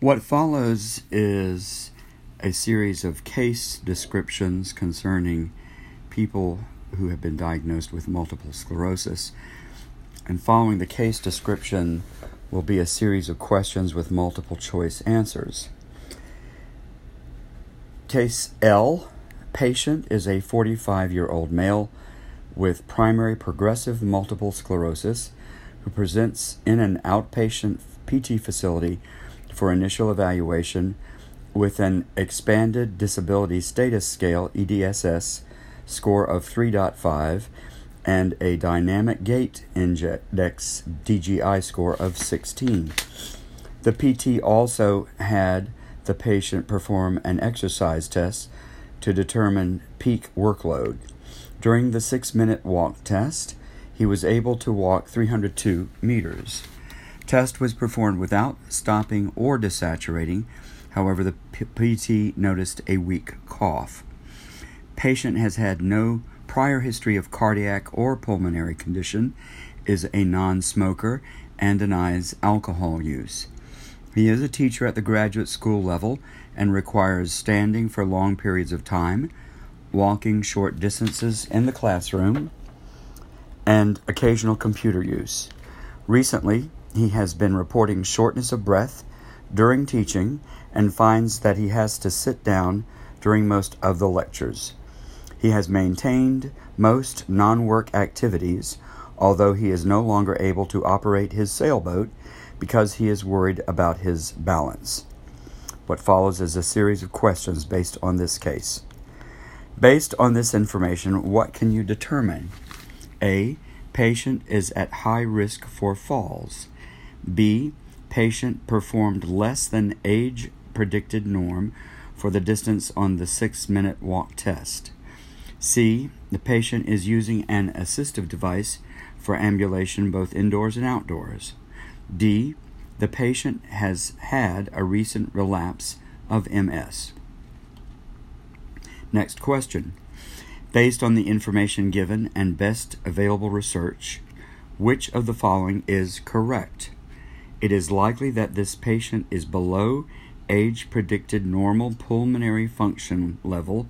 What follows is a series of case descriptions concerning people who have been diagnosed with multiple sclerosis. And following the case description will be a series of questions with multiple choice answers. Case L patient is a 45 year old male with primary progressive multiple sclerosis who presents in an outpatient PT facility for initial evaluation with an expanded disability status scale EDSS score of 3.5 and a dynamic gait index DGI score of 16. The PT also had the patient perform an exercise test to determine peak workload. During the six minute walk test, he was able to walk 302 meters. Test was performed without stopping or desaturating. However, the PT noticed a weak cough. Patient has had no prior history of cardiac or pulmonary condition, is a non smoker, and denies alcohol use. He is a teacher at the graduate school level and requires standing for long periods of time, walking short distances in the classroom, and occasional computer use. Recently, he has been reporting shortness of breath during teaching and finds that he has to sit down during most of the lectures. He has maintained most non work activities, although he is no longer able to operate his sailboat because he is worried about his balance. What follows is a series of questions based on this case. Based on this information, what can you determine? A. Patient is at high risk for falls. B. Patient performed less than age predicted norm for the distance on the six minute walk test. C. The patient is using an assistive device for ambulation both indoors and outdoors. D. The patient has had a recent relapse of MS. Next question. Based on the information given and best available research, which of the following is correct? It is likely that this patient is below age predicted normal pulmonary function level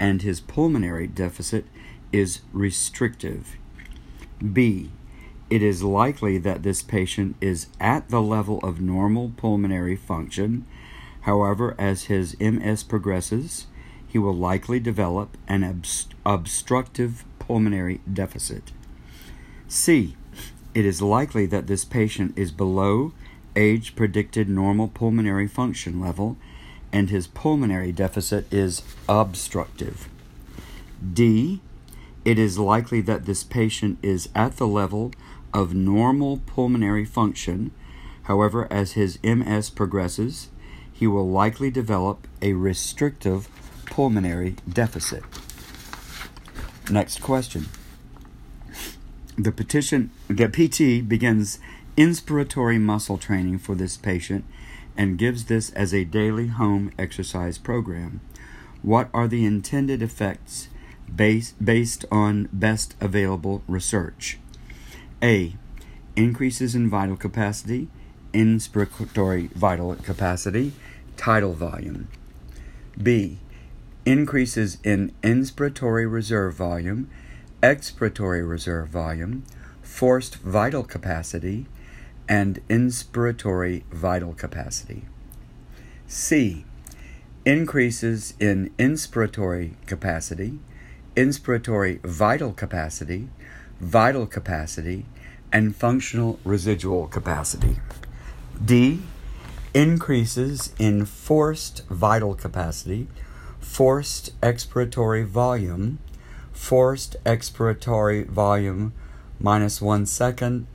and his pulmonary deficit is restrictive. B. It is likely that this patient is at the level of normal pulmonary function. However, as his MS progresses, he will likely develop an obst- obstructive pulmonary deficit. C. It is likely that this patient is below age predicted normal pulmonary function level and his pulmonary deficit is obstructive. D. It is likely that this patient is at the level of normal pulmonary function. However, as his MS progresses, he will likely develop a restrictive pulmonary deficit. Next question. The petition the PT begins inspiratory muscle training for this patient and gives this as a daily home exercise program. What are the intended effects based, based on best available research? A. Increases in vital capacity, inspiratory vital capacity, tidal volume. B. Increases in inspiratory reserve volume, expiratory reserve volume, forced vital capacity, and inspiratory vital capacity. C. Increases in inspiratory capacity, inspiratory vital capacity, vital capacity, and functional residual capacity. D. Increases in forced vital capacity, forced expiratory volume, forced expiratory volume minus one second,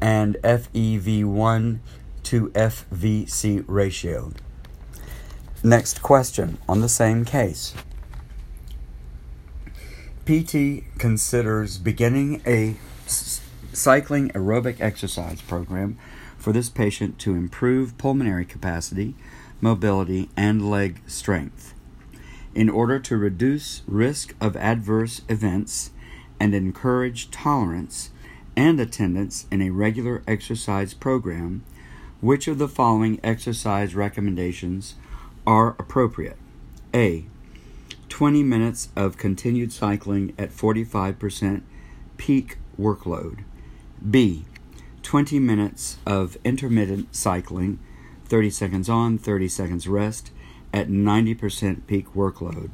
and FEV1 to FVC ratio. Next question on the same case. PT considers beginning a cycling aerobic exercise program for this patient to improve pulmonary capacity, mobility, and leg strength. In order to reduce risk of adverse events and encourage tolerance and attendance in a regular exercise program, Which of the following exercise recommendations are appropriate? A. 20 minutes of continued cycling at 45% peak workload. B. 20 minutes of intermittent cycling, 30 seconds on, 30 seconds rest, at 90% peak workload.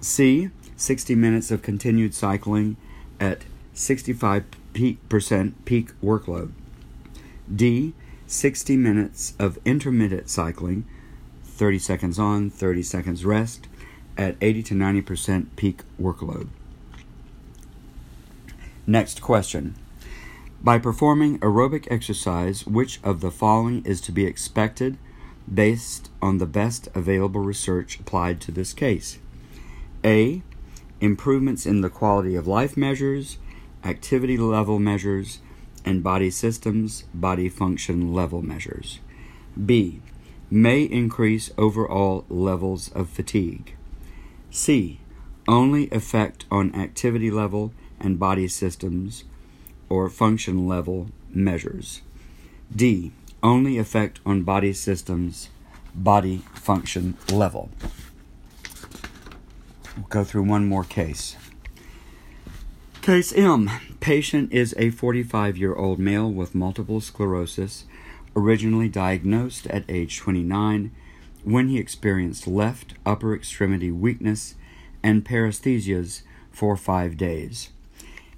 C. 60 minutes of continued cycling at 65% peak workload. D. 60 minutes of intermittent cycling, 30 seconds on, 30 seconds rest, at 80 to 90% peak workload. Next question. By performing aerobic exercise, which of the following is to be expected based on the best available research applied to this case? A. Improvements in the quality of life measures, activity level measures, and body systems, body function level measures. B. May increase overall levels of fatigue. C. Only effect on activity level and body systems or function level measures. D. Only effect on body systems, body function level. We'll go through one more case. Case M. Patient is a 45 year old male with multiple sclerosis, originally diagnosed at age 29 when he experienced left upper extremity weakness and paresthesias for five days.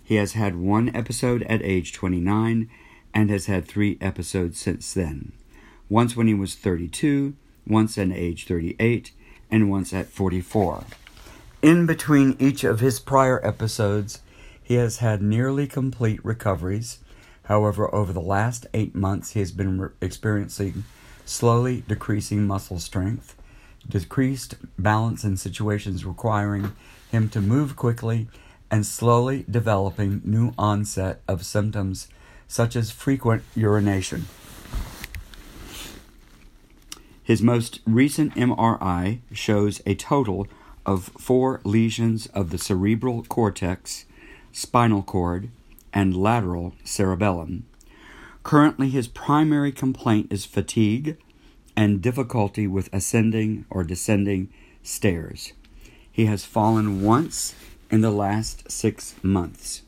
He has had one episode at age 29 and has had three episodes since then. Once when he was 32, once at age 38, and once at 44. In between each of his prior episodes, he has had nearly complete recoveries. However, over the last eight months, he has been re- experiencing slowly decreasing muscle strength, decreased balance in situations requiring him to move quickly, and slowly developing new onset of symptoms such as frequent urination. His most recent MRI shows a total of four lesions of the cerebral cortex, spinal cord, and lateral cerebellum. Currently, his primary complaint is fatigue and difficulty with ascending or descending stairs. He has fallen once in the last six months.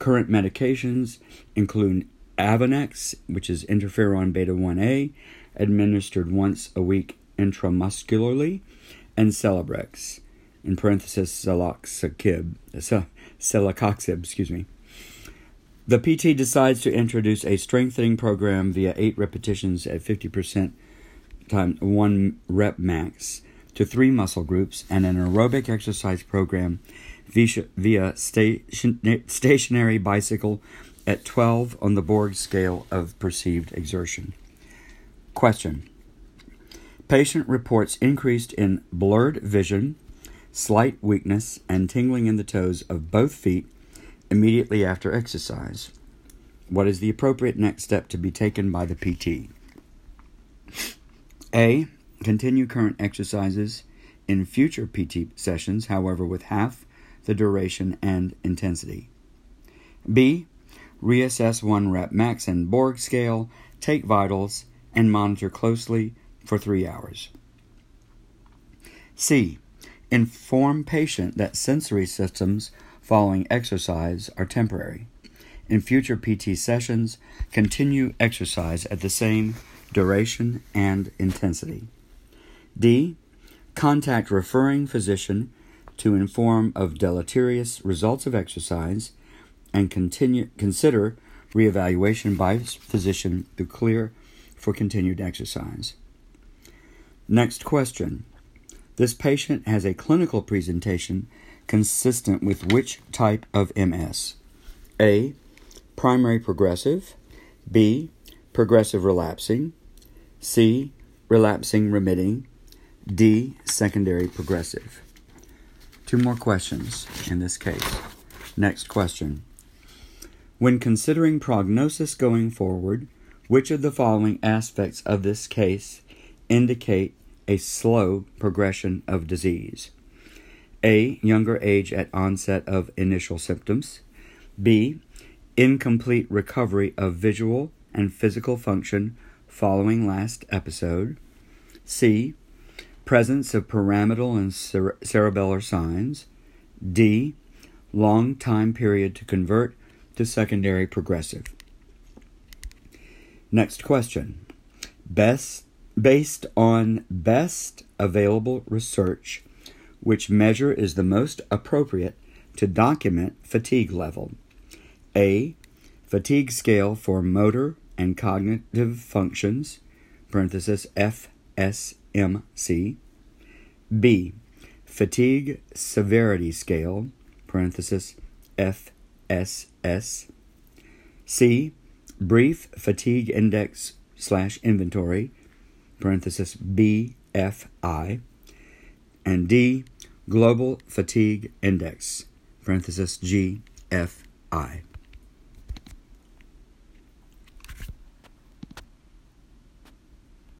Current medications include Avonex, which is interferon beta 1A, administered once a week intramuscularly, and Celebrex, in parenthesis Celecoxib, Celecoxib, excuse me. The PT decides to introduce a strengthening program via eight repetitions at 50% times one rep max to three muscle groups and an aerobic exercise program via station, stationary bicycle at 12 on the Borg scale of perceived exertion. Question Patient reports increased in blurred vision, slight weakness, and tingling in the toes of both feet immediately after exercise. What is the appropriate next step to be taken by the PT? A. Continue current exercises in future PT sessions, however, with half the duration and intensity. B. Reassess one rep max and Borg scale, take vitals, and monitor closely for three hours. C. Inform patient that sensory systems following exercise are temporary. In future PT sessions, continue exercise at the same duration and intensity. D. Contact referring physician to inform of deleterious results of exercise and continue, consider reevaluation by physician to clear for continued exercise. Next question. This patient has a clinical presentation consistent with which type of MS? A. Primary progressive. B. Progressive relapsing. C. Relapsing remitting. D. Secondary progressive. Two more questions in this case. Next question. When considering prognosis going forward, which of the following aspects of this case indicate a slow progression of disease? A. Younger age at onset of initial symptoms. B. Incomplete recovery of visual and physical function following last episode. C. Presence of pyramidal and cere- cerebellar signs. D. Long time period to convert to secondary progressive. Next question. Best based on best available research, which measure is the most appropriate to document fatigue level? A. Fatigue scale for motor and cognitive functions, parenthesis FSMC. B. Fatigue severity scale, parenthesis FSS. C. Brief fatigue index slash inventory, parenthesis BFI. And D. Global fatigue index, parenthesis GFI.